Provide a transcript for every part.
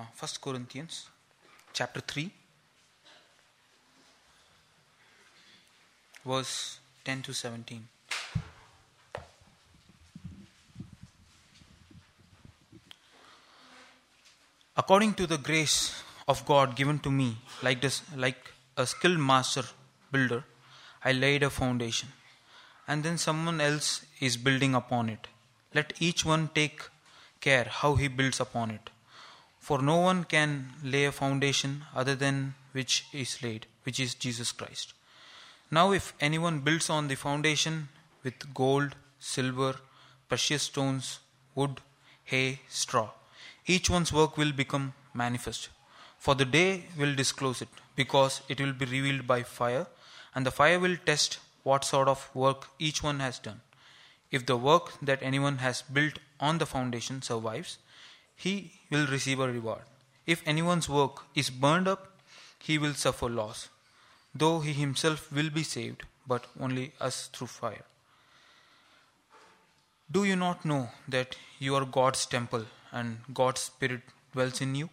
uh, 1 Corinthians chapter 3, verse 10 to 17. According to the grace of God given to me, like, this, like a skilled master builder, I laid a foundation, and then someone else is building upon it. Let each one take care how he builds upon it. For no one can lay a foundation other than which is laid, which is Jesus Christ. Now, if anyone builds on the foundation with gold, silver, precious stones, wood, hay, straw, each one's work will become manifest. For the day will disclose it, because it will be revealed by fire, and the fire will test what sort of work each one has done. If the work that anyone has built on the foundation survives, he will receive a reward. If anyone's work is burned up, he will suffer loss, though he himself will be saved, but only us through fire. Do you not know that you are God's temple and God's Spirit dwells in you?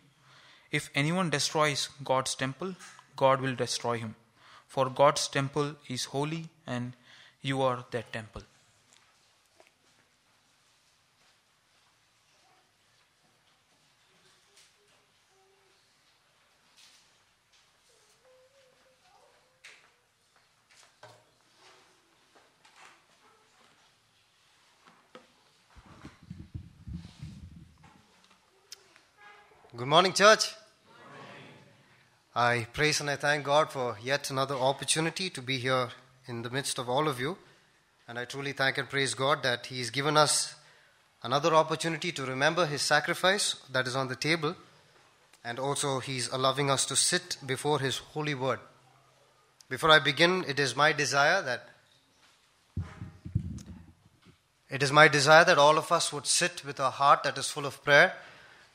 If anyone destroys God's temple, God will destroy him. For God's temple is holy, and you are that temple. Good morning, church. I praise and I thank God for yet another opportunity to be here in the midst of all of you. And I truly thank and praise God that He has given us another opportunity to remember His sacrifice that is on the table. And also, He's allowing us to sit before His holy word. Before I begin, it is my desire that it is my desire that all of us would sit with a heart that is full of prayer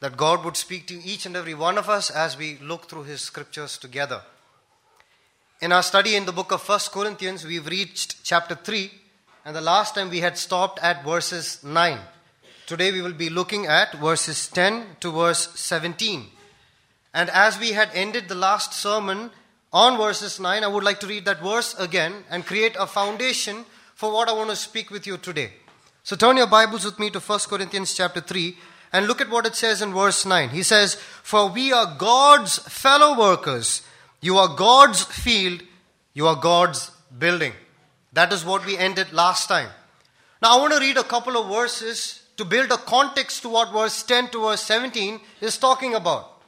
that God would speak to each and every one of us as we look through His scriptures together. In our study in the book of 1 Corinthians, we've reached chapter 3, and the last time we had stopped at verses 9. Today we will be looking at verses 10 to verse 17. And as we had ended the last sermon on verses 9, I would like to read that verse again and create a foundation for what I want to speak with you today. So turn your Bibles with me to 1 Corinthians chapter 3 and look at what it says in verse 9. He says, For we are God's fellow workers. You are God's field. You are God's building. That is what we ended last time. Now I want to read a couple of verses to build a context to what verse 10 to verse 17 is talking about.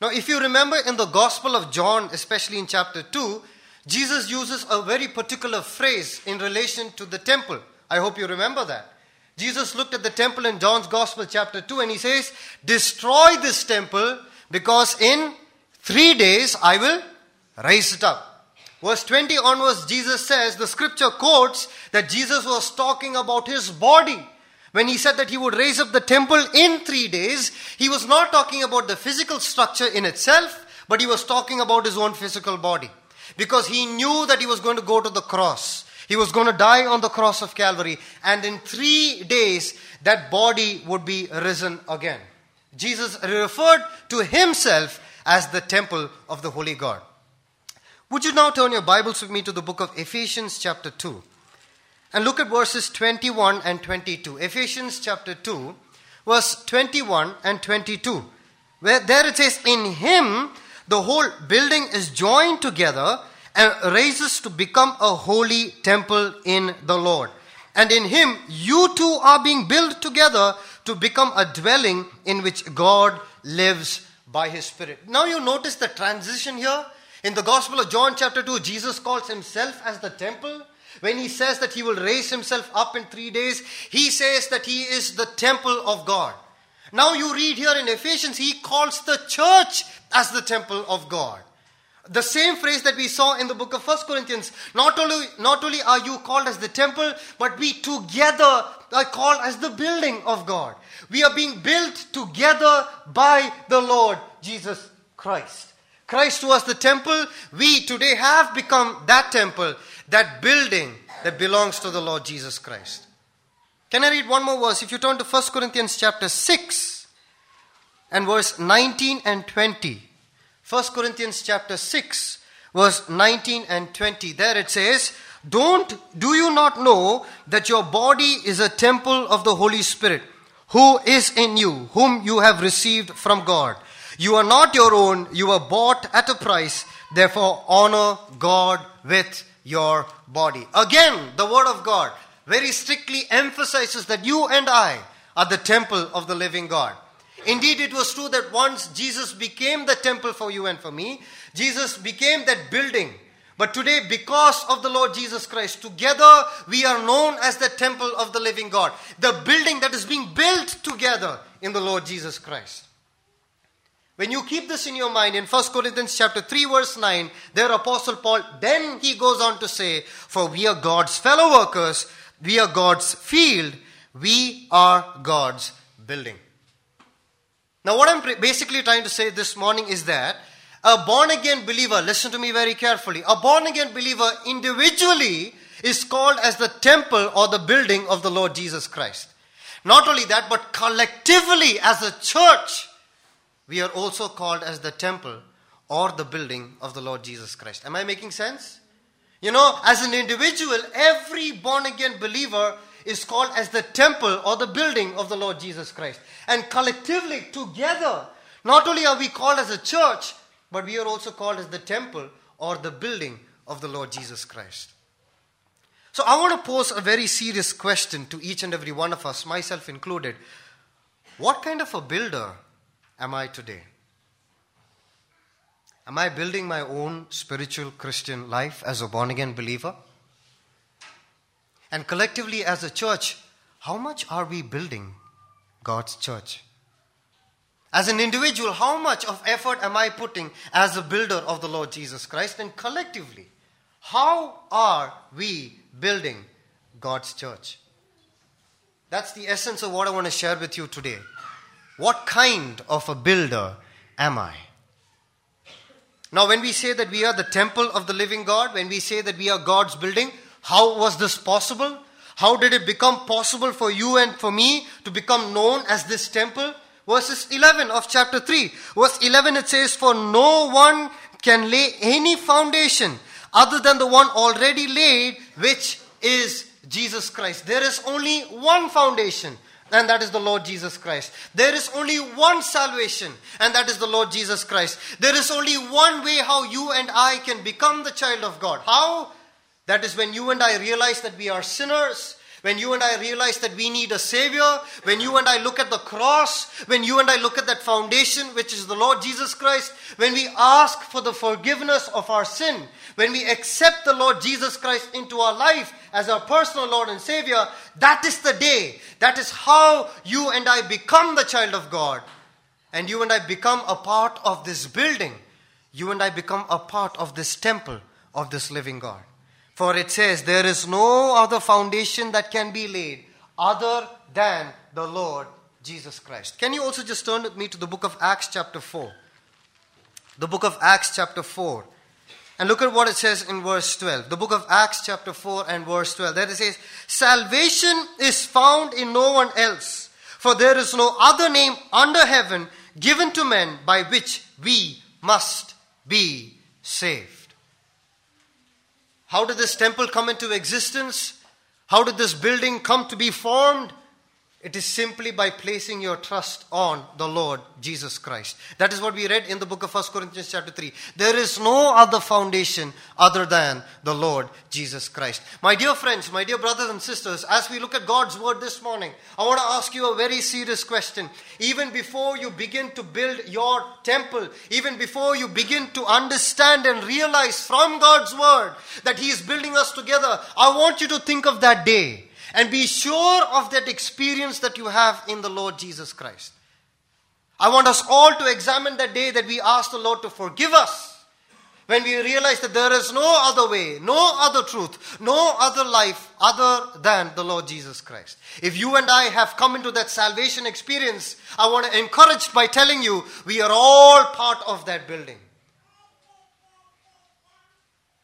Now, if you remember in the Gospel of John, especially in chapter 2, Jesus uses a very particular phrase in relation to the temple. I hope you remember that. Jesus looked at the temple in John's Gospel, chapter 2, and he says, Destroy this temple because in three days I will raise it up. Verse 20 onwards, Jesus says, the scripture quotes that Jesus was talking about his body. When he said that he would raise up the temple in three days, he was not talking about the physical structure in itself, but he was talking about his own physical body. Because he knew that he was going to go to the cross. He was going to die on the cross of Calvary, and in three days, that body would be risen again. Jesus referred to himself as the temple of the Holy God. Would you now turn your Bibles with me to the book of Ephesians, chapter 2, and look at verses 21 and 22. Ephesians, chapter 2, verse 21 and 22. Where there it says, In him the whole building is joined together and raises to become a holy temple in the Lord. And in him, you too are being built together to become a dwelling in which God lives by his Spirit. Now you notice the transition here. In the Gospel of John, chapter 2, Jesus calls himself as the temple. When he says that he will raise himself up in three days, he says that he is the temple of God. Now you read here in Ephesians, he calls the church as the temple of God. The same phrase that we saw in the book of First Corinthians. Not only, not only are you called as the temple, but we together are called as the building of God. We are being built together by the Lord Jesus Christ. Christ was the temple. We today have become that temple, that building that belongs to the Lord Jesus Christ. Can I read one more verse? If you turn to 1 Corinthians chapter 6, and verse 19 and 20. 1 Corinthians chapter 6, verse 19 and 20. There it says, Don't, do you not know that your body is a temple of the Holy Spirit, who is in you, whom you have received from God? You are not your own, you were bought at a price. Therefore, honor God with your body. Again, the Word of God very strictly emphasizes that you and I are the temple of the living God. Indeed, it was true that once Jesus became the temple for you and for me, Jesus became that building. But today, because of the Lord Jesus Christ, together we are known as the temple of the living God, the building that is being built together in the Lord Jesus Christ. When you keep this in your mind in 1 Corinthians chapter 3 verse 9, there apostle Paul then he goes on to say, for we are God's fellow workers, we are God's field, we are God's building. Now what I'm basically trying to say this morning is that a born again believer, listen to me very carefully, a born again believer individually is called as the temple or the building of the Lord Jesus Christ. Not only that, but collectively as a church, we are also called as the temple or the building of the Lord Jesus Christ. Am I making sense? You know, as an individual, every born again believer is called as the temple or the building of the Lord Jesus Christ. And collectively, together, not only are we called as a church, but we are also called as the temple or the building of the Lord Jesus Christ. So I want to pose a very serious question to each and every one of us, myself included. What kind of a builder am I today? Am I building my own spiritual Christian life as a born again believer? And collectively as a church, how much are we building God's church? As an individual, how much of effort am I putting as a builder of the Lord Jesus Christ? And collectively, how are we building God's church? That's the essence of what I want to share with you today. What kind of a builder am I? Now, when we say that we are the temple of the living God, when we say that we are God's building, how was this possible? How did it become possible for you and for me to become known as this temple? Verses 11 of chapter 3. Verse 11 it says, For no one can lay any foundation other than the one already laid, which is Jesus Christ. There is only one foundation, and that is the Lord Jesus Christ. There is only one salvation, and that is the Lord Jesus Christ. There is only one way how you and I can become the child of God. How? That is when you and I realize that we are sinners. When you and I realize that we need a Savior, when you and I look at the cross, when you and I look at that foundation, which is the Lord Jesus Christ, when we ask for the forgiveness of our sin, when we accept the Lord Jesus Christ into our life as our personal Lord and Savior, that is the day. That is how you and I become the child of God. And you and I become a part of this building. You and I become a part of this temple of this living God. For it says, There is no other foundation that can be laid other than the Lord Jesus Christ. Can you also just turn with me to the book of Acts, chapter 4? The book of Acts, chapter 4. And look at what it says in verse 12. The book of Acts, chapter 4, and verse 12. There it says, Salvation is found in no one else, for there is no other name under heaven given to men by which we must be saved. How did this temple come into existence? How did this building come to be formed? It is simply by placing your trust on the Lord Jesus Christ. That is what we read in the book of 1 Corinthians chapter 3. There is no other foundation other than the Lord Jesus Christ. My dear friends, my dear brothers and sisters, as we look at God's word this morning, I want to ask you a very serious question. Even before you begin to build your temple, even before you begin to understand and realize from God's word that He is building us together, I want you to think of that day and be sure of that experience that you have in the Lord Jesus Christ. I want us all to examine that day that we ask the Lord to forgive us. When we realize that there is no other way, no other truth, no other life other than the Lord Jesus Christ. If you and I have come into that salvation experience, I want to encourage by telling you we are all part of that building.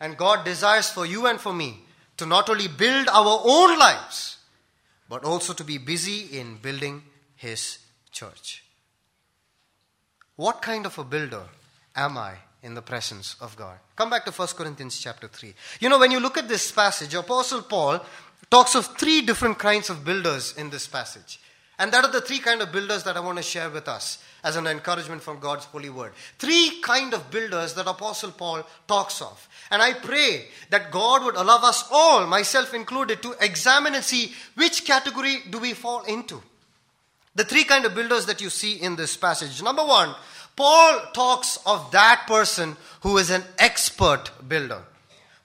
And God desires for you and for me to not only build our own lives, but also to be busy in building His church. what kind of a builder am I in the presence of God? Come back to 1 Corinthians chapter 3. You know, when you look at this passage, Apostle Paul talks of three different kinds of builders in this passage. And that are the three kind of builders that I want to share with us as an encouragement from God's holy word. Three kind of builders that Apostle Paul talks of. And I pray that God would allow us all, myself included, to examine and see which category do we fall into. The three kind of builders that you see in this passage. Number one, Paul talks of that person who is an expert builder.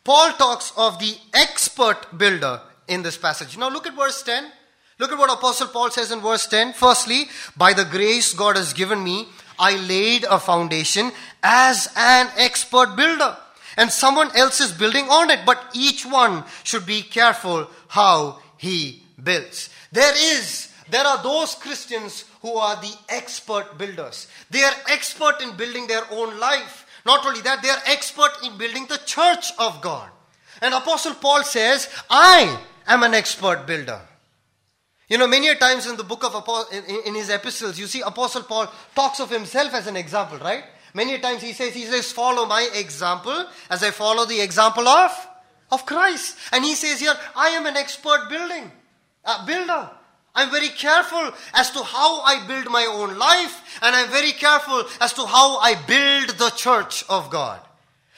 Paul talks of the expert builder in this passage. Now look at verse 10. Look at what Apostle Paul says in verse 10. Firstly, by the grace God has given me, I laid a foundation as an expert builder. And someone else is building on it, but each one should be careful how he builds. There is, there are those Christians who are the expert builders. They are expert in building their own life. Not only that, they are expert in building the church of God. And Apostle Paul says, I am an expert builder. You know, many times in the book of in, in his epistles, you see Apostle Paul talks of himself as an example, right? Many times he says, he says, follow my example as I follow the example of, of Christ. And he says here, I am an expert building, uh, builder. I'm very careful as to how I build my own life, and I'm very careful as to how I build the church of God.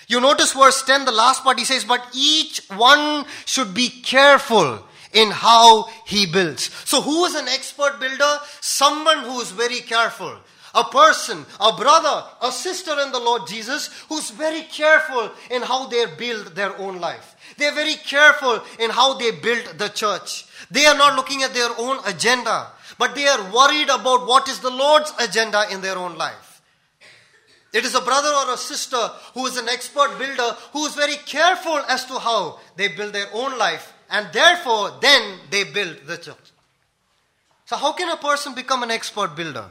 You notice verse 10, the last part, he says, But each one should be careful in how he builds. So, who is an expert builder? Someone who is very careful. A person, a brother, a sister in the Lord Jesus who's very careful in how they build their own life. They're very careful in how they build the church. They are not looking at their own agenda, but they are worried about what is the Lord's agenda in their own life. It is a brother or a sister who is an expert builder who is very careful as to how they build their own life and therefore then they build the church. So, how can a person become an expert builder?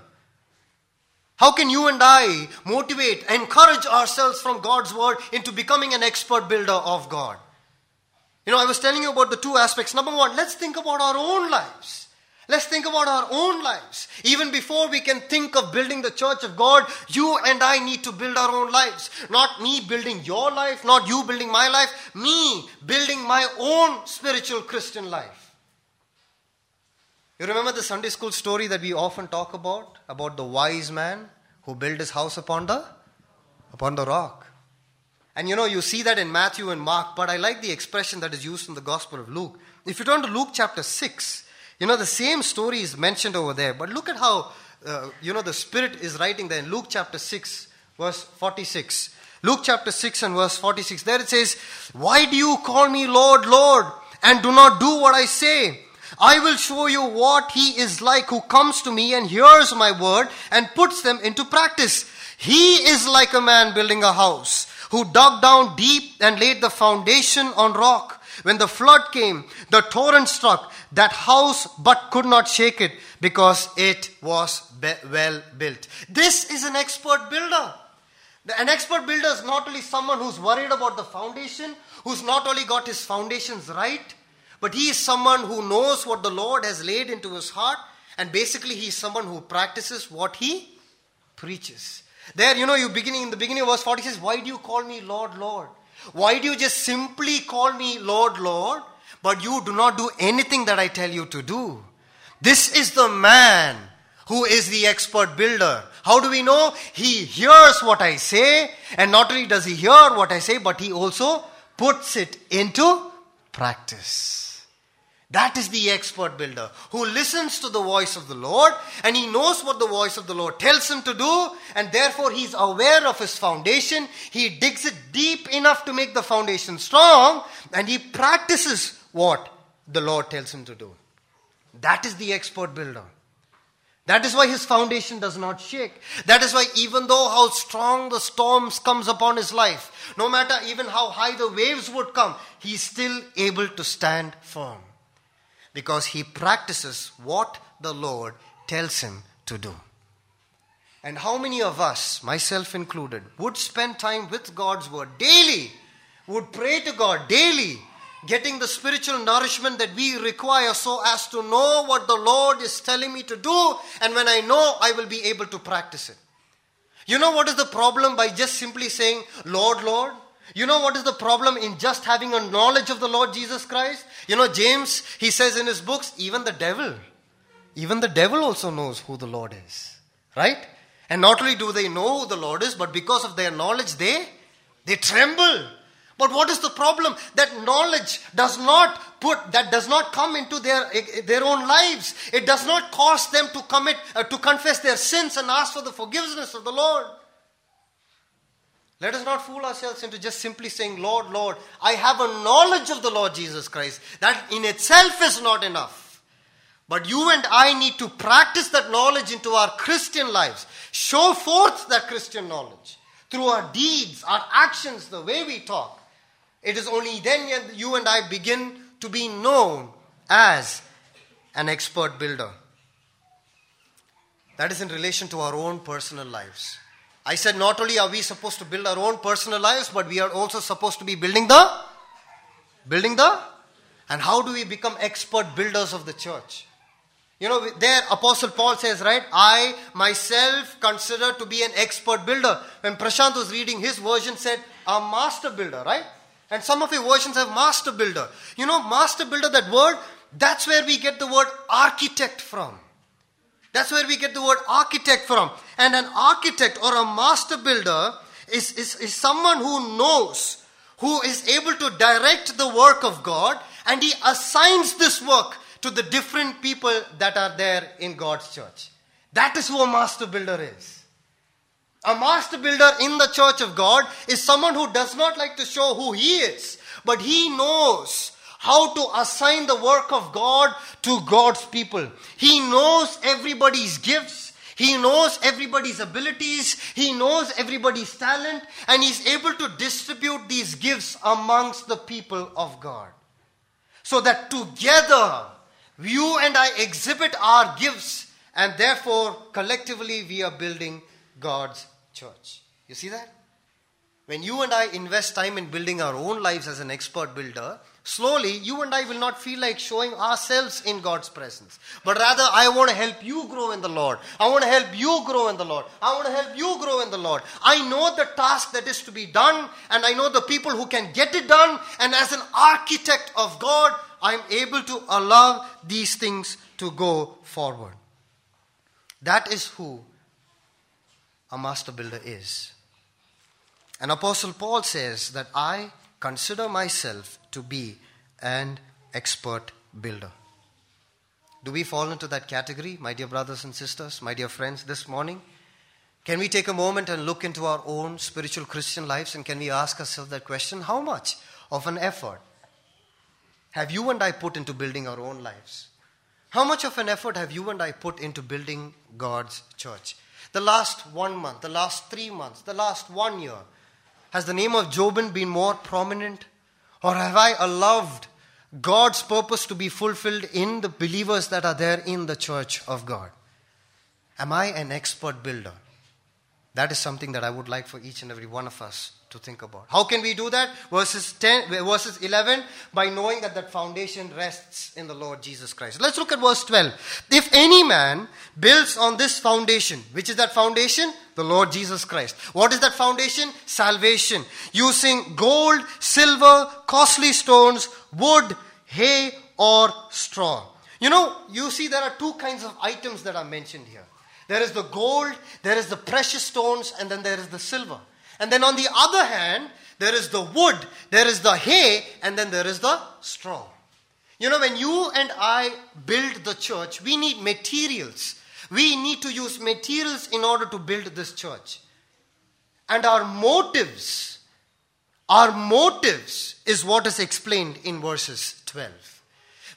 How can you and I motivate, encourage ourselves from God's word into becoming an expert builder of God? You know, I was telling you about the two aspects. Number one, let's think about our own lives. Let's think about our own lives. Even before we can think of building the church of God, you and I need to build our own lives. Not me building your life, not you building my life, me building my own spiritual Christian life. You remember the Sunday school story that we often talk about? About the wise man who built his house upon the upon the rock. And you know, you see that in Matthew and Mark, but I like the expression that is used in the Gospel of Luke. If you turn to Luke chapter 6, you know, the same story is mentioned over there, but look at how, uh, you know, the Spirit is writing there in Luke chapter 6, verse 46. Luke chapter 6 and verse 46. There it says, Why do you call me Lord, Lord, and do not do what I say? I will show you what he is like who comes to me and hears my word and puts them into practice. He is like a man building a house who dug down deep and laid the foundation on rock. When the flood came, the torrent struck that house but could not shake it because it was be- well built. This is an expert builder. An expert builder is not only someone who's worried about the foundation, who's not only got his foundations right, but he is someone who knows what the Lord has laid into his heart, and basically he is someone who practices what he preaches. There, you know, you beginning in the beginning of verse 40 says, Why do you call me Lord, Lord? Why do you just simply call me Lord, Lord, but you do not do anything that I tell you to do? This is the man who is the expert builder. How do we know? He hears what I say, and not only does he hear what I say, but he also puts it into practice. That is the expert builder who listens to the voice of the Lord and he knows what the voice of the Lord tells him to do, and therefore he is aware of his foundation. He digs it deep enough to make the foundation strong and he practices what the Lord tells him to do. That is the expert builder. That is why his foundation does not shake. That is why even though how strong the storms comes upon his life, no matter even how high the waves would come, he is still able to stand firm because he practices what the Lord tells him to do. And how many of us, myself included, would spend time with God's word daily, would pray to God daily, getting the spiritual nourishment that we require so as to know what the Lord is telling me to do, and when I know, I will be able to practice it. You know what is the problem by just simply saying, Lord, Lord? You know what is the problem in just having a knowledge of the Lord Jesus Christ? You know, James, he says in his books, even the devil, even the devil also knows who the Lord is. Right? And not only do they know who the Lord is, but because of their knowledge, they they tremble. But what is the problem? That knowledge does not put, that does not come into their, their own lives. It does not cause them to commit, uh, to confess their sins and ask for the forgiveness of the Lord. Let us not fool ourselves into just simply saying, Lord, Lord, I have a knowledge of the Lord Jesus Christ. That in itself is not enough. But you and I need to practice that knowledge into our Christian lives. Show forth that Christian knowledge through our deeds, our actions, the way we talk. It is only then you and I begin to be known as an expert builder. That is in relation to our own personal lives. I said not only are we supposed to build our own personal lives, but we are also supposed to be building the building the and how do we become expert builders of the church? You know, there Apostle Paul says, right, I myself consider to be an expert builder. When Prashant was reading his version said, a master builder, right? And some of your versions have master builder. You know, master builder, that word, that's where we get the word architect from. That's where we get the word architect from. And an architect or a master builder is, is, is someone who knows, who is able to direct the work of God, and he assigns this work to the different people that are there in God's church. That is who a master builder is. A master builder in the church of God is someone who does not like to show who he is, but he knows how to assign the work of God to God's people. He knows everybody's gifts. He knows everybody's abilities. He knows everybody's talent. And he's able to distribute these gifts amongst the people of God. So that together, you and I exhibit our gifts. And therefore, collectively, we are building God's church. You see that? When you and I invest time in building our own lives as an expert builder, slowly you and I will not feel like showing ourselves in God's presence. But rather, I want to help you grow in the Lord. I want to help you grow in the Lord. I want to help you grow in the Lord. I know the task that is to be done, and I know the people who can get it done. And as an architect of God, I'm able to allow these things to go forward. That is who a master builder is. And Apostle Paul says that I consider myself to be an expert builder. Do we fall into that category, my dear brothers and sisters, my dear friends, this morning? Can we take a moment and look into our own spiritual Christian lives and can we ask ourselves that question? How much of an effort have you and I put into building our own lives? How much of an effort have you and I put into building God's church? The last one month, the last three months, the last one year, has the name of Jobin been more prominent? Or have I allowed God's purpose to be fulfilled in the believers that are there in the church of God? Am I an expert builder? That is something that I would like for each and every one of us to think about. How can we do that? Verses 10 verses 11 by knowing that that foundation rests in the Lord Jesus Christ. Let's look at verse 12. If any man builds on this foundation, which is that foundation? The Lord Jesus Christ. What is that foundation? Salvation. Using gold, silver, costly stones, wood, hay or straw. You know, you see there are two kinds of items that are mentioned here. There is the gold, there is the precious stones, and then there is the silver. And then on the other hand, there is the wood, there is the hay, and then there is the straw. You know, when you and I build the church, we need materials. We need to use materials in order to build this church. And our motives, our motives is what is explained in verses 12.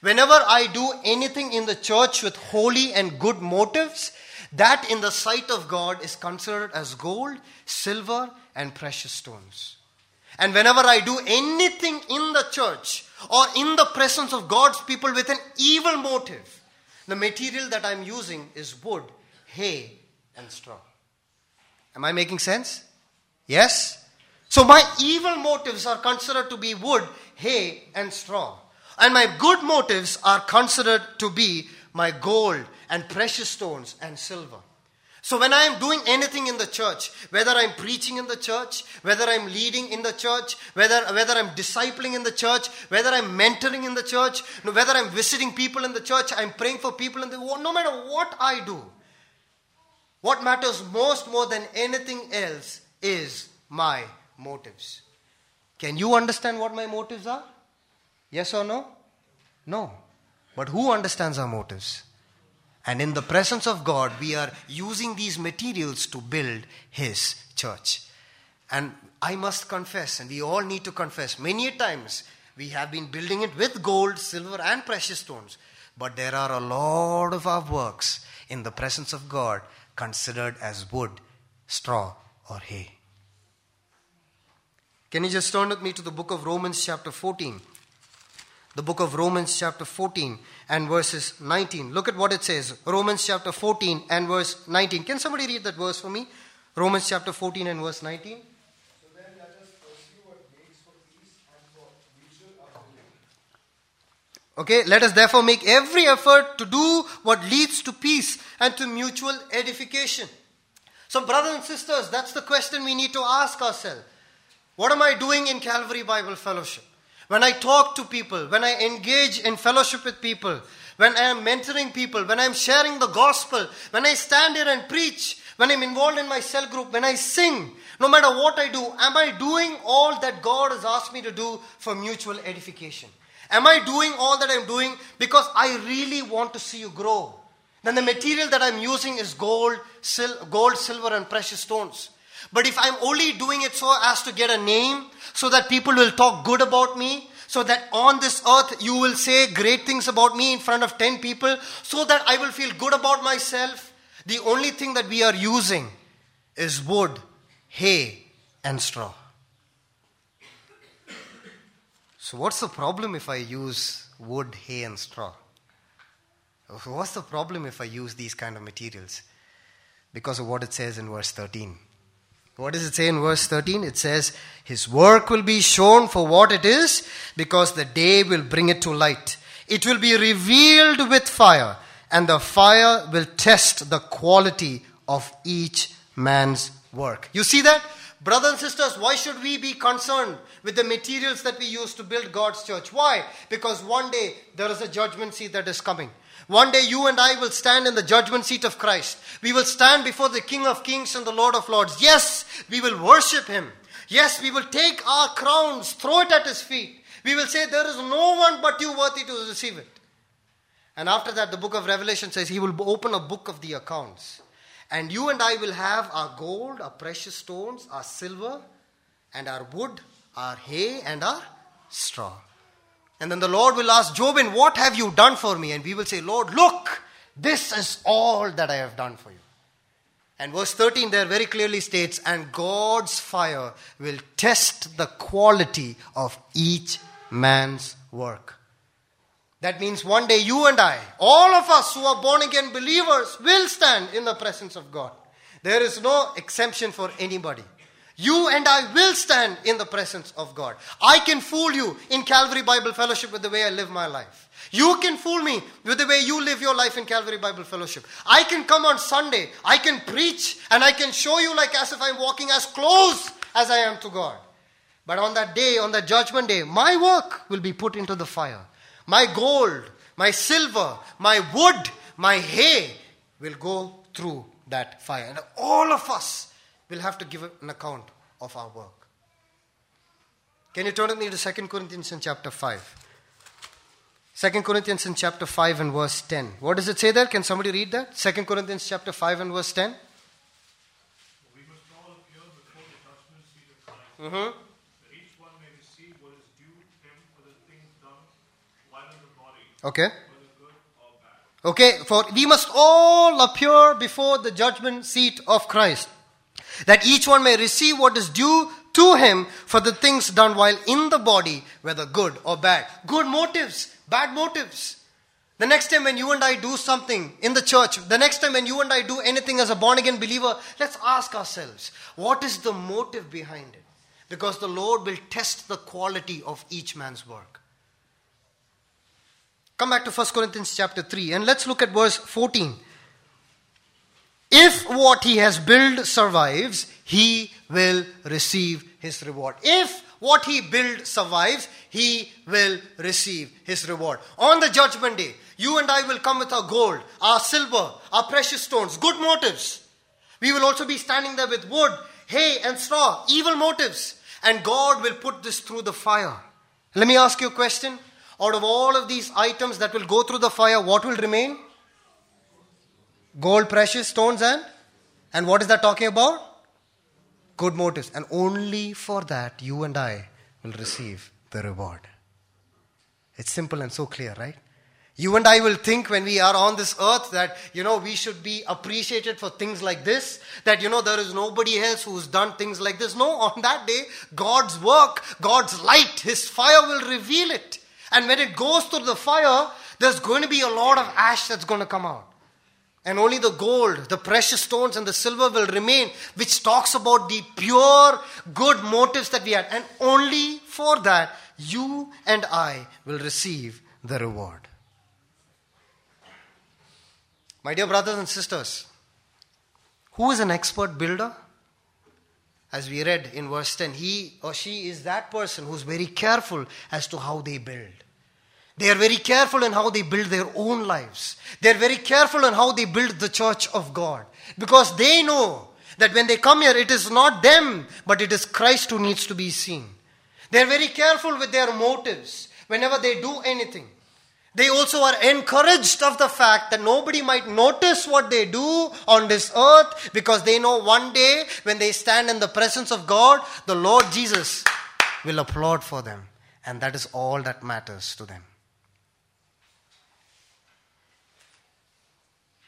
Whenever I do anything in the church with holy and good motives, that in the sight of God is considered as gold, silver, and precious stones. And whenever I do anything in the church or in the presence of God's people with an evil motive, the material that I'm using is wood, hay, and straw. Am I making sense? Yes? So my evil motives are considered to be wood, hay, and straw. And my good motives are considered to be my gold and precious stones and silver. So when I am doing anything in the church, whether I'm preaching in the church, whether I'm leading in the church, whether, whether I'm discipling in the church, whether I'm mentoring in the church, whether I'm visiting people in the church, I'm praying for people in the no matter what I do, what matters most more than anything else is my motives. Can you understand what my motives are? Yes or no? No. But who understands our motives? And in the presence of God, we are using these materials to build His church. And I must confess, and we all need to confess, many times we have been building it with gold, silver, and precious stones. But there are a lot of our works in the presence of God considered as wood, straw, or hay. Can you just turn with me to the book of Romans, chapter 14? The book of Romans, chapter 14, and verses 19. Look at what it says. Romans, chapter 14, and verse 19. Can somebody read that verse for me? Romans, chapter 14, and verse 19. Okay, let us therefore make every effort to do what leads to peace and to mutual edification. So, brothers and sisters, that's the question we need to ask ourselves. What am I doing in Calvary Bible Fellowship? When I talk to people, when I engage in fellowship with people, when I am mentoring people, when I am sharing the gospel, when I stand here and preach, when I'm involved in my cell group, when I sing, no matter what I do, am I doing all that God has asked me to do for mutual edification? Am I doing all that I'm doing because I really want to see you grow? Then the material that I'm using is gold, sil- gold, silver, and precious stones. But if I'm only doing it so as to get a name, so that people will talk good about me, so that on this earth you will say great things about me in front of 10 people, so that I will feel good about myself, the only thing that we are using is wood, hay, and straw. So, what's the problem if I use wood, hay, and straw? What's the problem if I use these kind of materials? Because of what it says in verse 13. What does it say in verse 13? It says, His work will be shown for what it is because the day will bring it to light. It will be revealed with fire, and the fire will test the quality of each man's work. You see that? Brothers and sisters, why should we be concerned with the materials that we use to build God's church? Why? Because one day there is a judgment seat that is coming. One day you and I will stand in the judgment seat of Christ. We will stand before the King of Kings and the Lord of Lords. Yes, we will worship him. Yes, we will take our crowns, throw it at his feet. We will say, There is no one but you worthy to receive it. And after that, the book of Revelation says he will open a book of the accounts. And you and I will have our gold, our precious stones, our silver, and our wood, our hay, and our straw. And then the Lord will ask Jobin, What have you done for me? And we will say, Lord, look, this is all that I have done for you. And verse 13 there very clearly states, And God's fire will test the quality of each man's work. That means one day you and I, all of us who are born again believers, will stand in the presence of God. There is no exemption for anybody. You and I will stand in the presence of God. I can fool you in Calvary Bible Fellowship with the way I live my life. You can fool me with the way you live your life in Calvary Bible Fellowship. I can come on Sunday, I can preach, and I can show you like as if I'm walking as close as I am to God. But on that day, on the judgment day, my work will be put into the fire. My gold, my silver, my wood, my hay will go through that fire. And all of us will have to give an account of our work. Can you turn with me to 2 Corinthians in chapter 5? 2 Corinthians in chapter 5 and verse 10. What does it say there? Can somebody read that? 2 Corinthians chapter 5 and verse 10. We must all appear before the judgment seat of Christ, Mm-hmm. that each one may receive what is due him for the things done while in the body, Okay. whether good or bad. Okay, for we must all appear before the judgment seat of Christ, that each one may receive what is due to him for the things done while in the body, whether good or bad. Good motives, bad motives. The next time when you and I do something in the church, the next time when you and I do anything as a born again believer, let's ask ourselves, what is the motive behind it? Because the Lord will test the quality of each man's work. Come back to 1 Corinthians chapter 3 and let's look at verse 14. If what he has built survives, he will receive his reward. If what he built survives, he will receive his reward. On the judgment day, you and I will come with our gold, our silver, our precious stones, good motives. We will also be standing there with wood, hay, and straw, evil motives. And God will put this through the fire. Let me ask you a question. Out of all of these items that will go through the fire, what will remain? Gold, precious stones, and? And what is that talking about? Good motives. And only for that, you and I will receive the reward. It's simple and so clear, right? You and I will think when we are on this earth that, you know, we should be appreciated for things like this, that, you know, there is nobody else who's done things like this. No, on that day, God's work, God's light, His fire will reveal it. And when it goes through the fire, there's going to be a lot of ash that's going to come out. And only the gold, the precious stones, and the silver will remain, which talks about the pure good motives that we had. And only for that, you and I will receive the reward. My dear brothers and sisters, who is an expert builder? As we read in verse 10, he or she is that person who's very careful as to how they build. They are very careful in how they build their own lives. They are very careful in how they build the church of God. Because they know that when they come here, it is not them, but it is Christ who needs to be seen. They are very careful with their motives whenever they do anything. They also are encouraged of the fact that nobody might notice what they do on this earth because they know one day when they stand in the presence of God, the Lord Jesus will applaud for them. And that is all that matters to them.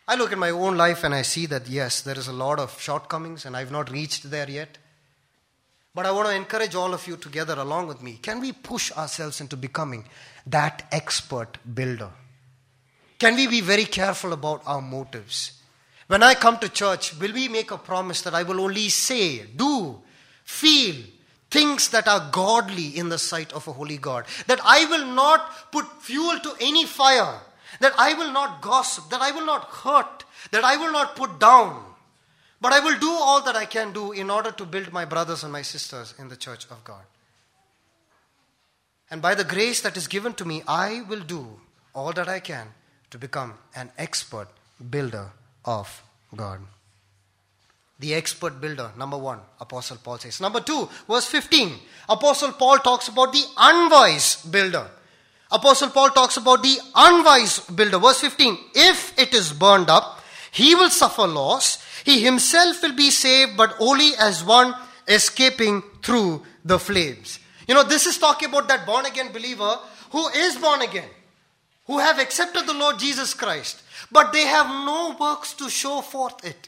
I look at my own life and I see that yes, there is a lot of shortcomings and I've not reached there yet. But I want to encourage all of you together along with me. Can we push ourselves into becoming that expert builder? Can we be very careful about our motives? When I come to church, will we make a promise that I will only say, do, feel things that are godly in the sight of a holy God? That I will not put fuel to any fire, that I will not gossip, that I will not hurt, that I will not put down. But I will do all that I can do in order to build my brothers and my sisters in the church of God. And by the grace that is given to me, I will do all that I can to become an expert builder of God. The expert builder, number one, Apostle Paul says. Number two, verse 15, Apostle Paul talks about the unwise builder. Apostle Paul talks about the unwise builder. Verse 15, if it is burned up, he will suffer loss he himself will be saved, but only as one escaping through the flames. You know, this is talking about that born again believer who is born again, who have accepted the Lord Jesus Christ, but they have no works to show forth it.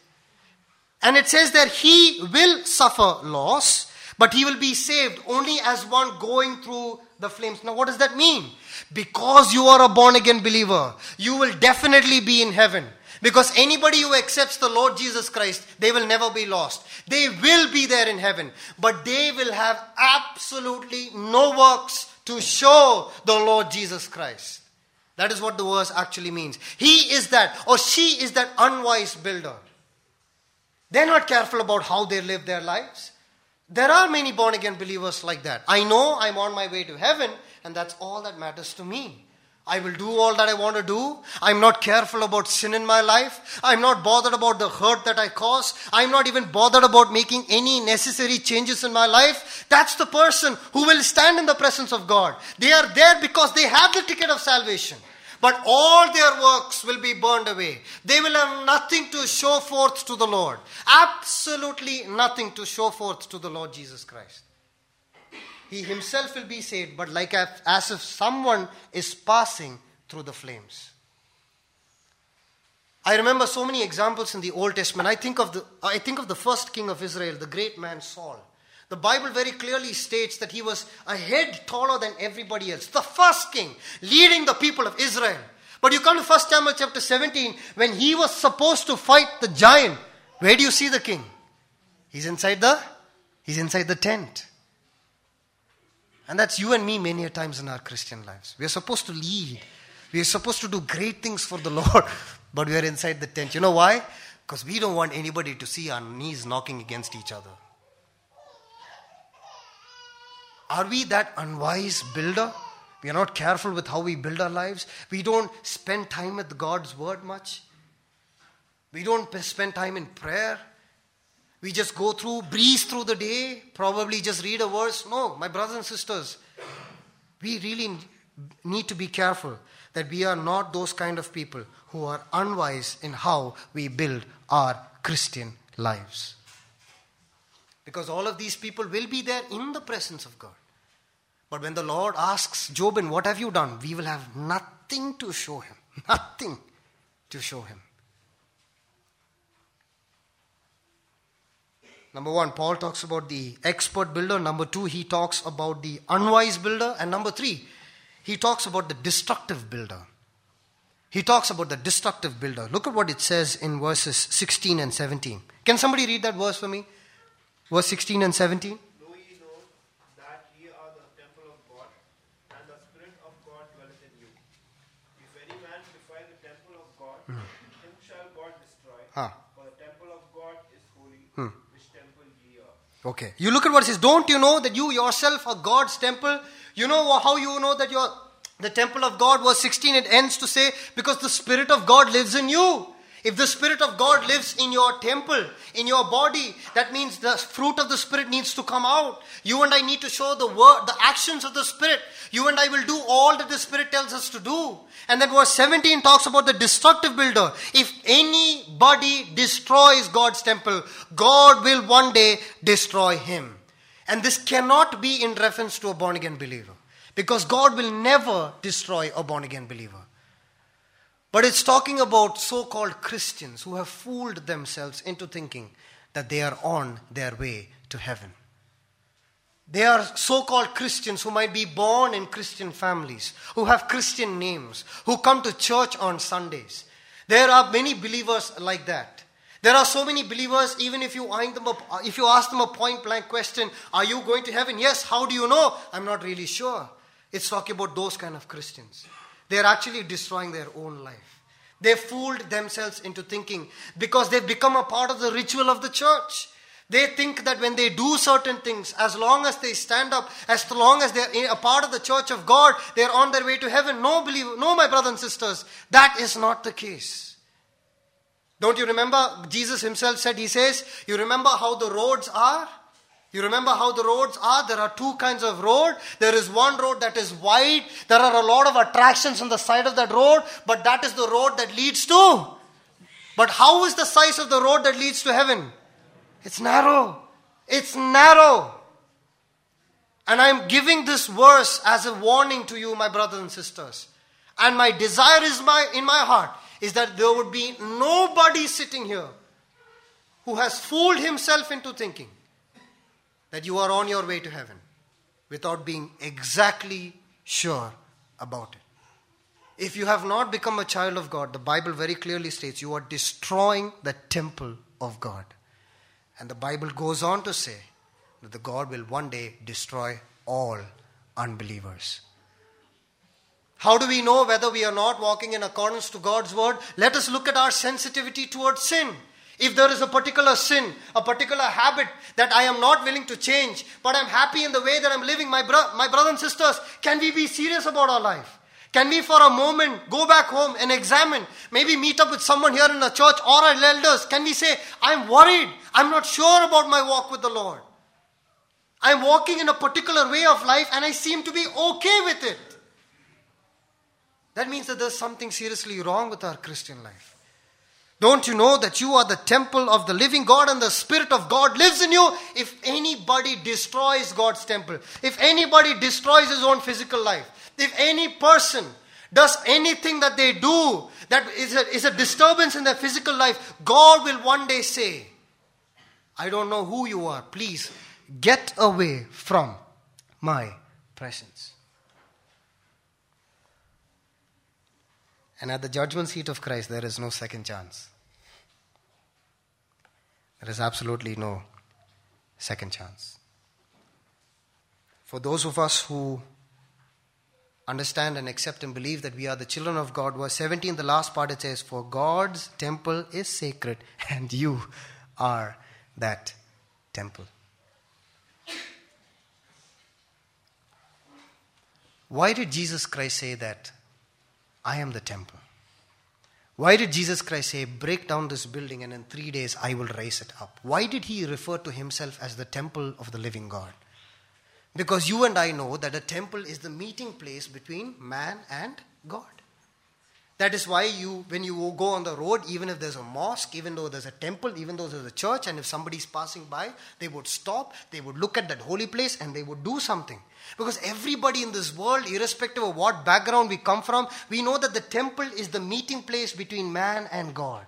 And it says that he will suffer loss, but he will be saved only as one going through the flames. Now, what does that mean? Because you are a born again believer, you will definitely be in heaven. Because anybody who accepts the Lord Jesus Christ, they will never be lost. They will be there in heaven, but they will have absolutely no works to show the Lord Jesus Christ. That is what the verse actually means. He is that, or she is that unwise builder. They're not careful about how they live their lives. There are many born again believers like that. I know I'm on my way to heaven, and that's all that matters to me. I will do all that I want to do. I'm not careful about sin in my life. I'm not bothered about the hurt that I cause. I'm not even bothered about making any necessary changes in my life. That's the person who will stand in the presence of God. They are there because they have the ticket of salvation. But all their works will be burned away. They will have nothing to show forth to the Lord. Absolutely nothing to show forth to the Lord Jesus Christ he himself will be saved, but like as if someone is passing through the flames. I remember so many examples in the Old Testament. I think of the, I think of the first king of Israel, the great man Saul. The Bible very clearly states that he was a head taller than everybody else. The first king leading the people of Israel. But you come to 1 Samuel chapter 17, when he was supposed to fight the giant, where do you see the king? He's inside the he's inside the tent. And that's you and me many a times in our Christian lives. We are supposed to lead. We are supposed to do great things for the Lord, but we are inside the tent. You know why? Because we don't want anybody to see our knees knocking against each other. Are we that unwise builder? We are not careful with how we build our lives. We don't spend time with God's word much. We don't spend time in prayer. We just go through, breeze through the day, probably just read a verse. No, my brothers and sisters, we really need to be careful that we are not those kind of people who are unwise in how we build our Christian lives. Because all of these people will be there in the presence of God. But when the Lord asks Jobin, What have you done? we will have nothing to show him. Nothing to show him. Number one, Paul talks about the expert builder. Number two, he talks about the unwise builder. And number three, he talks about the destructive builder. He talks about the destructive builder. Look at what it says in verses 16 and 17. Can somebody read that verse for me? Verse 16 and 17. Know ye not that ye are the temple of God, and the Spirit of God dwelleth in you. If any man defile the temple of God, him shall God destroy. Ah. For the temple of God is holy, which temple ye are. Okay. You look at what it says. Don't you know that you yourself are God's temple? You know how you know that you're the temple of God? Verse 16, it ends to say, because the Spirit of God lives in you. If the Spirit of God lives in your temple, in your body, that means the fruit of the Spirit needs to come out. You and I need to show the word, the actions of the Spirit. You and I will do all that the Spirit tells us to do. And then verse 17 talks about the destructive builder. If anybody destroys God's temple, God will one day destroy him. And this cannot be in reference to a born again believer. Because God will never destroy a born again believer. But it's talking about so called Christians who have fooled themselves into thinking that they are on their way to heaven. They are so called Christians who might be born in Christian families, who have Christian names, who come to church on Sundays. There are many believers like that. There are so many believers, even if you, up, if you ask them a point blank question, Are you going to heaven? Yes, how do you know? I'm not really sure. It's talking about those kind of Christians. They're actually destroying their own life. They fooled themselves into thinking because they've become a part of the ritual of the church. They think that when they do certain things, as long as they stand up, as long as they're a part of the church of God, they're on their way to heaven. No, believe, no, my brothers and sisters, that is not the case. Don't you remember? Jesus himself said, He says, You remember how the roads are? You remember how the roads are? There are two kinds of road. There is one road that is wide. There are a lot of attractions on the side of that road, but that is the road that leads to. But how is the size of the road that leads to heaven? It's narrow. It's narrow. And I'm giving this verse as a warning to you, my brothers and sisters. And my desire is my in my heart is that there would be nobody sitting here who has fooled himself into thinking that you are on your way to heaven without being exactly sure about it. If you have not become a child of God, the Bible very clearly states you are destroying the temple of God. And the Bible goes on to say that the God will one day destroy all unbelievers. How do we know whether we are not walking in accordance to God's word? Let us look at our sensitivity towards sin. If there is a particular sin, a particular habit that I am not willing to change, but I'm happy in the way that I'm living, my, bro- my brothers and sisters, can we be serious about our life? Can we, for a moment, go back home and examine? Maybe meet up with someone here in the church or our elders. Can we say, I'm worried. I'm not sure about my walk with the Lord. I'm walking in a particular way of life and I seem to be okay with it. That means that there's something seriously wrong with our Christian life. Don't you know that you are the temple of the living God and the Spirit of God lives in you? If anybody destroys God's temple, if anybody destroys his own physical life, if any person does anything that they do that is a, is a disturbance in their physical life, God will one day say, I don't know who you are. Please get away from my presence. And at the judgment seat of Christ, there is no second chance. There is absolutely no second chance. For those of us who understand and accept and believe that we are the children of God. Verse 17, the last part it says, For God's temple is sacred, and you are that temple. Why did Jesus Christ say that? I am the temple. Why did Jesus Christ say, Break down this building and in three days I will raise it up? Why did he refer to himself as the temple of the living God? Because you and I know that a temple is the meeting place between man and God. That is why you, when you go on the road, even if there's a mosque, even though there's a temple, even though there's a church, and if somebody's passing by, they would stop, they would look at that holy place, and they would do something. Because everybody in this world, irrespective of what background we come from, we know that the temple is the meeting place between man and God.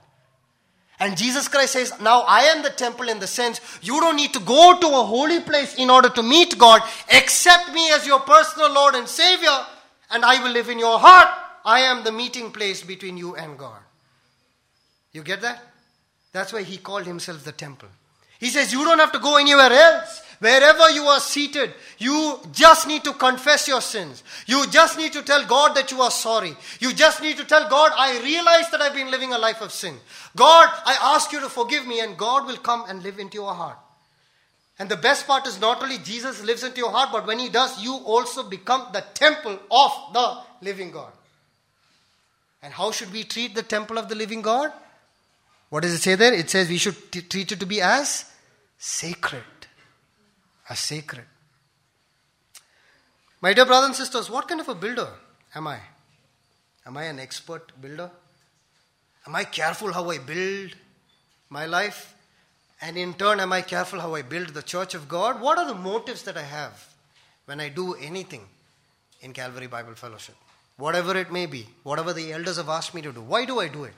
And Jesus Christ says, Now I am the temple in the sense you don't need to go to a holy place in order to meet God. Accept me as your personal Lord and Savior, and I will live in your heart. I am the meeting place between you and God. You get that? That's why he called himself the temple. He says, You don't have to go anywhere else. Wherever you are seated, you just need to confess your sins. You just need to tell God that you are sorry. You just need to tell God, I realize that I've been living a life of sin. God, I ask you to forgive me, and God will come and live into your heart. And the best part is not only Jesus lives into your heart, but when He does, you also become the temple of the living God. And how should we treat the temple of the living God? What does it say there? It says we should t- treat it to be as sacred. As sacred. My dear brothers and sisters, what kind of a builder am I? Am I an expert builder? Am I careful how I build my life? And in turn, am I careful how I build the church of God? What are the motives that I have when I do anything in Calvary Bible Fellowship? Whatever it may be, whatever the elders have asked me to do, why do I do it?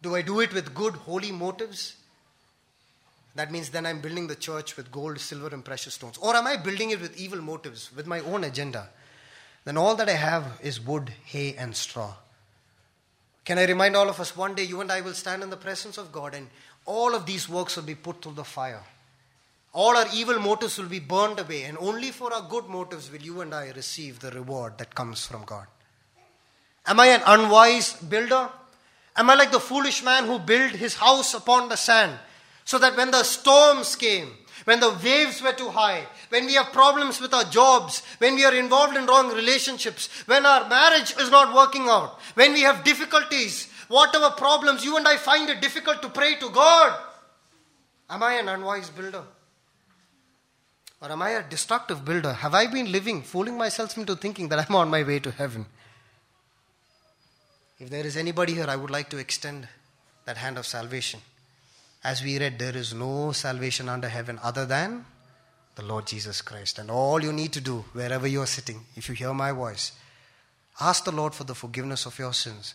Do I do it with good, holy motives? That means then I'm building the church with gold, silver, and precious stones. Or am I building it with evil motives, with my own agenda? Then all that I have is wood, hay, and straw. Can I remind all of us one day you and I will stand in the presence of God and all of these works will be put through the fire. All our evil motives will be burned away, and only for our good motives will you and I receive the reward that comes from God. Am I an unwise builder? Am I like the foolish man who built his house upon the sand so that when the storms came, when the waves were too high, when we have problems with our jobs, when we are involved in wrong relationships, when our marriage is not working out, when we have difficulties, whatever problems, you and I find it difficult to pray to God. Am I an unwise builder? Or am I a destructive builder? Have I been living, fooling myself into thinking that I'm on my way to heaven? If there is anybody here, I would like to extend that hand of salvation. As we read, there is no salvation under heaven other than the Lord Jesus Christ. And all you need to do, wherever you are sitting, if you hear my voice, ask the Lord for the forgiveness of your sins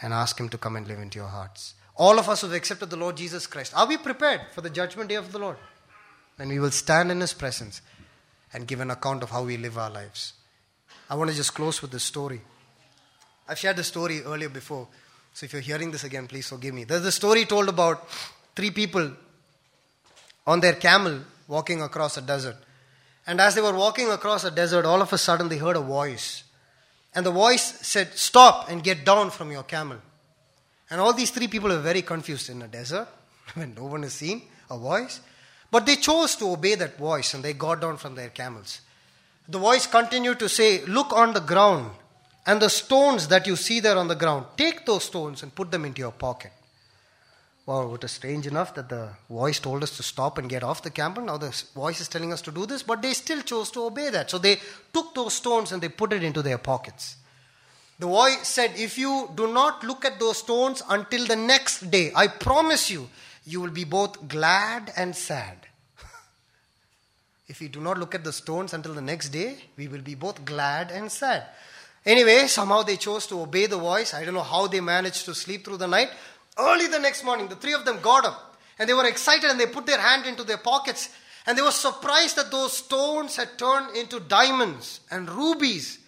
and ask Him to come and live into your hearts. All of us who have accepted the Lord Jesus Christ, are we prepared for the judgment day of the Lord? Then we will stand in His presence and give an account of how we live our lives. I want to just close with this story. I've shared the story earlier before, so if you're hearing this again, please forgive me. There's a story told about three people on their camel walking across a desert. And as they were walking across a desert, all of a sudden they heard a voice. And the voice said, Stop and get down from your camel. And all these three people are very confused in a desert when no one is seen, a voice. But they chose to obey that voice and they got down from their camels. The voice continued to say, Look on the ground and the stones that you see there on the ground, take those stones and put them into your pocket. Wow, it is strange enough that the voice told us to stop and get off the camel. Now the voice is telling us to do this, but they still chose to obey that. So they took those stones and they put it into their pockets. The voice said, If you do not look at those stones until the next day, I promise you, you will be both glad and sad. if we do not look at the stones until the next day, we will be both glad and sad. Anyway, somehow they chose to obey the voice. I don't know how they managed to sleep through the night. Early the next morning, the three of them got up and they were excited and they put their hand into their pockets and they were surprised that those stones had turned into diamonds and rubies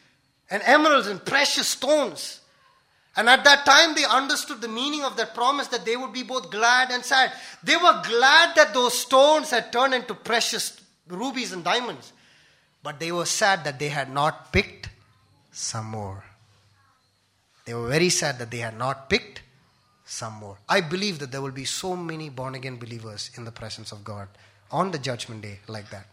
and emeralds and precious stones. And at that time, they understood the meaning of that promise that they would be both glad and sad. They were glad that those stones had turned into precious rubies and diamonds, but they were sad that they had not picked some more. They were very sad that they had not picked some more. I believe that there will be so many born again believers in the presence of God on the judgment day like that.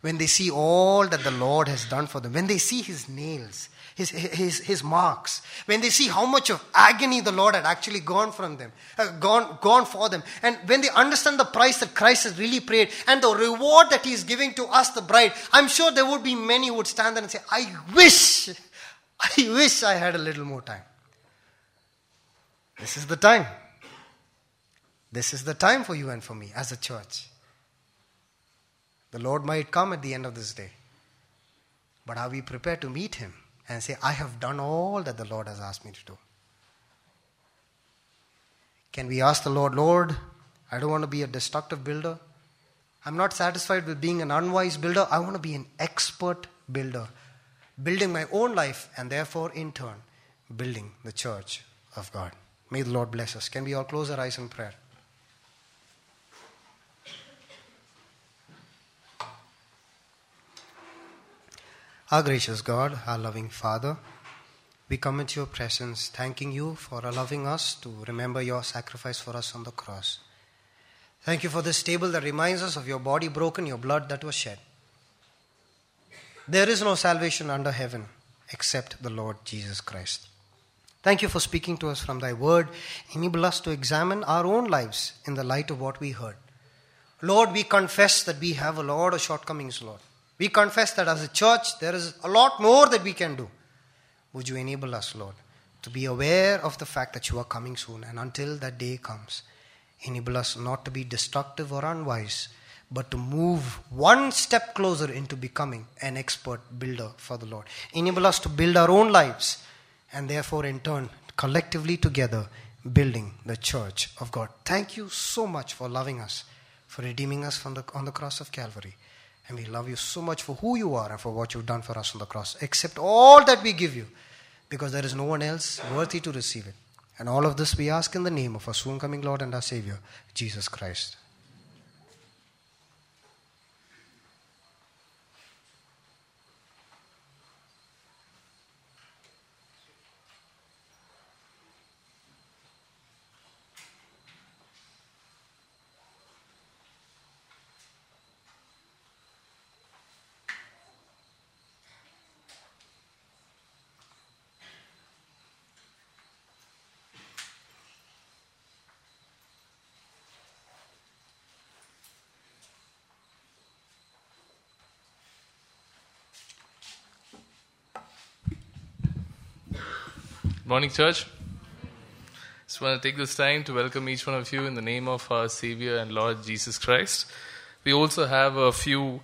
When they see all that the Lord has done for them, when they see his nails, his, his, his marks, when they see how much of agony the Lord had actually gone from them, uh, gone, gone for them, and when they understand the price that Christ has really paid and the reward that he is giving to us, the bride, I'm sure there would be many who would stand there and say, I wish, I wish I had a little more time. This is the time. This is the time for you and for me as a church. The Lord might come at the end of this day. But are we prepared to meet Him and say, I have done all that the Lord has asked me to do? Can we ask the Lord, Lord, I don't want to be a destructive builder. I'm not satisfied with being an unwise builder. I want to be an expert builder, building my own life and therefore, in turn, building the church of God. May the Lord bless us. Can we all close our eyes in prayer? Our gracious God, our loving Father, we come into your presence thanking you for allowing us to remember your sacrifice for us on the cross. Thank you for this table that reminds us of your body broken, your blood that was shed. There is no salvation under heaven except the Lord Jesus Christ. Thank you for speaking to us from thy word. Enable us to examine our own lives in the light of what we heard. Lord, we confess that we have a lot of shortcomings, Lord. We confess that as a church, there is a lot more that we can do. Would you enable us, Lord, to be aware of the fact that you are coming soon, and until that day comes, enable us not to be destructive or unwise, but to move one step closer into becoming an expert builder for the Lord. Enable us to build our own lives, and therefore, in turn, collectively together, building the church of God. Thank you so much for loving us, for redeeming us from the, on the cross of Calvary. And we love you so much for who you are and for what you've done for us on the cross. Accept all that we give you because there is no one else worthy to receive it. And all of this we ask in the name of our soon coming Lord and our Savior, Jesus Christ. Morning, church. Just want to take this time to welcome each one of you in the name of our Savior and Lord Jesus Christ. We also have a few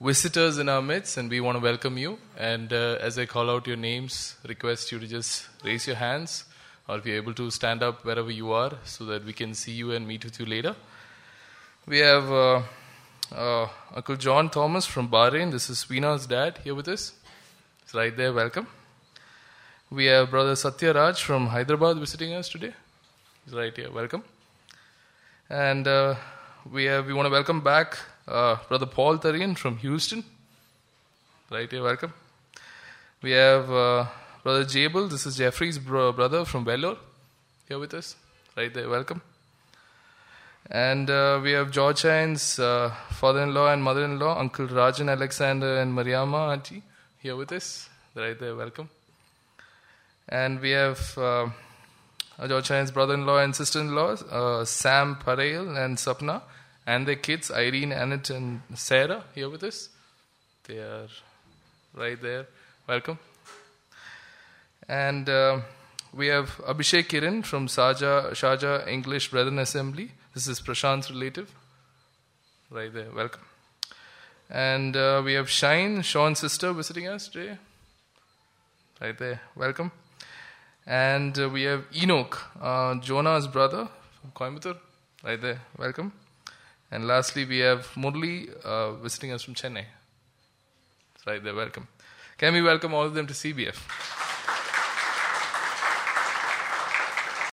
visitors in our midst, and we want to welcome you. And uh, as I call out your names, request you to just raise your hands, or if you're able to stand up wherever you are, so that we can see you and meet with you later. We have uh, uh, Uncle John Thomas from Bahrain. This is Veena's dad here with us. It's right there. Welcome. We have Brother Satya Raj from Hyderabad visiting us today. He's right here. Welcome. And uh, we have we want to welcome back uh, Brother Paul Tarian from Houston. Right here. Welcome. We have uh, Brother Jabel. This is Jeffrey's bro- brother from Vellore here with us. Right there. Welcome. And uh, we have George Hines, uh, father-in-law and mother-in-law, Uncle Rajan Alexander and Mariama auntie here with us. Right there. Welcome. And we have uh, Hines' brother-in-law and sister-in-law, uh, Sam Parail and Sapna, and their kids, Irene, Annette, and Sarah, here with us. They are right there. Welcome. And uh, we have Abhishek Kiran from Saja, Sharjah English Brethren Assembly. This is Prashant's relative. Right there. Welcome. And uh, we have Shine, Sean's sister, visiting us today. Right there. Welcome. And uh, we have Enoch, uh, Jonah's brother from Coimbatore. Right there. Welcome. And lastly, we have Murli uh, visiting us from Chennai. Right there. Welcome. Can we welcome all of them to CBF?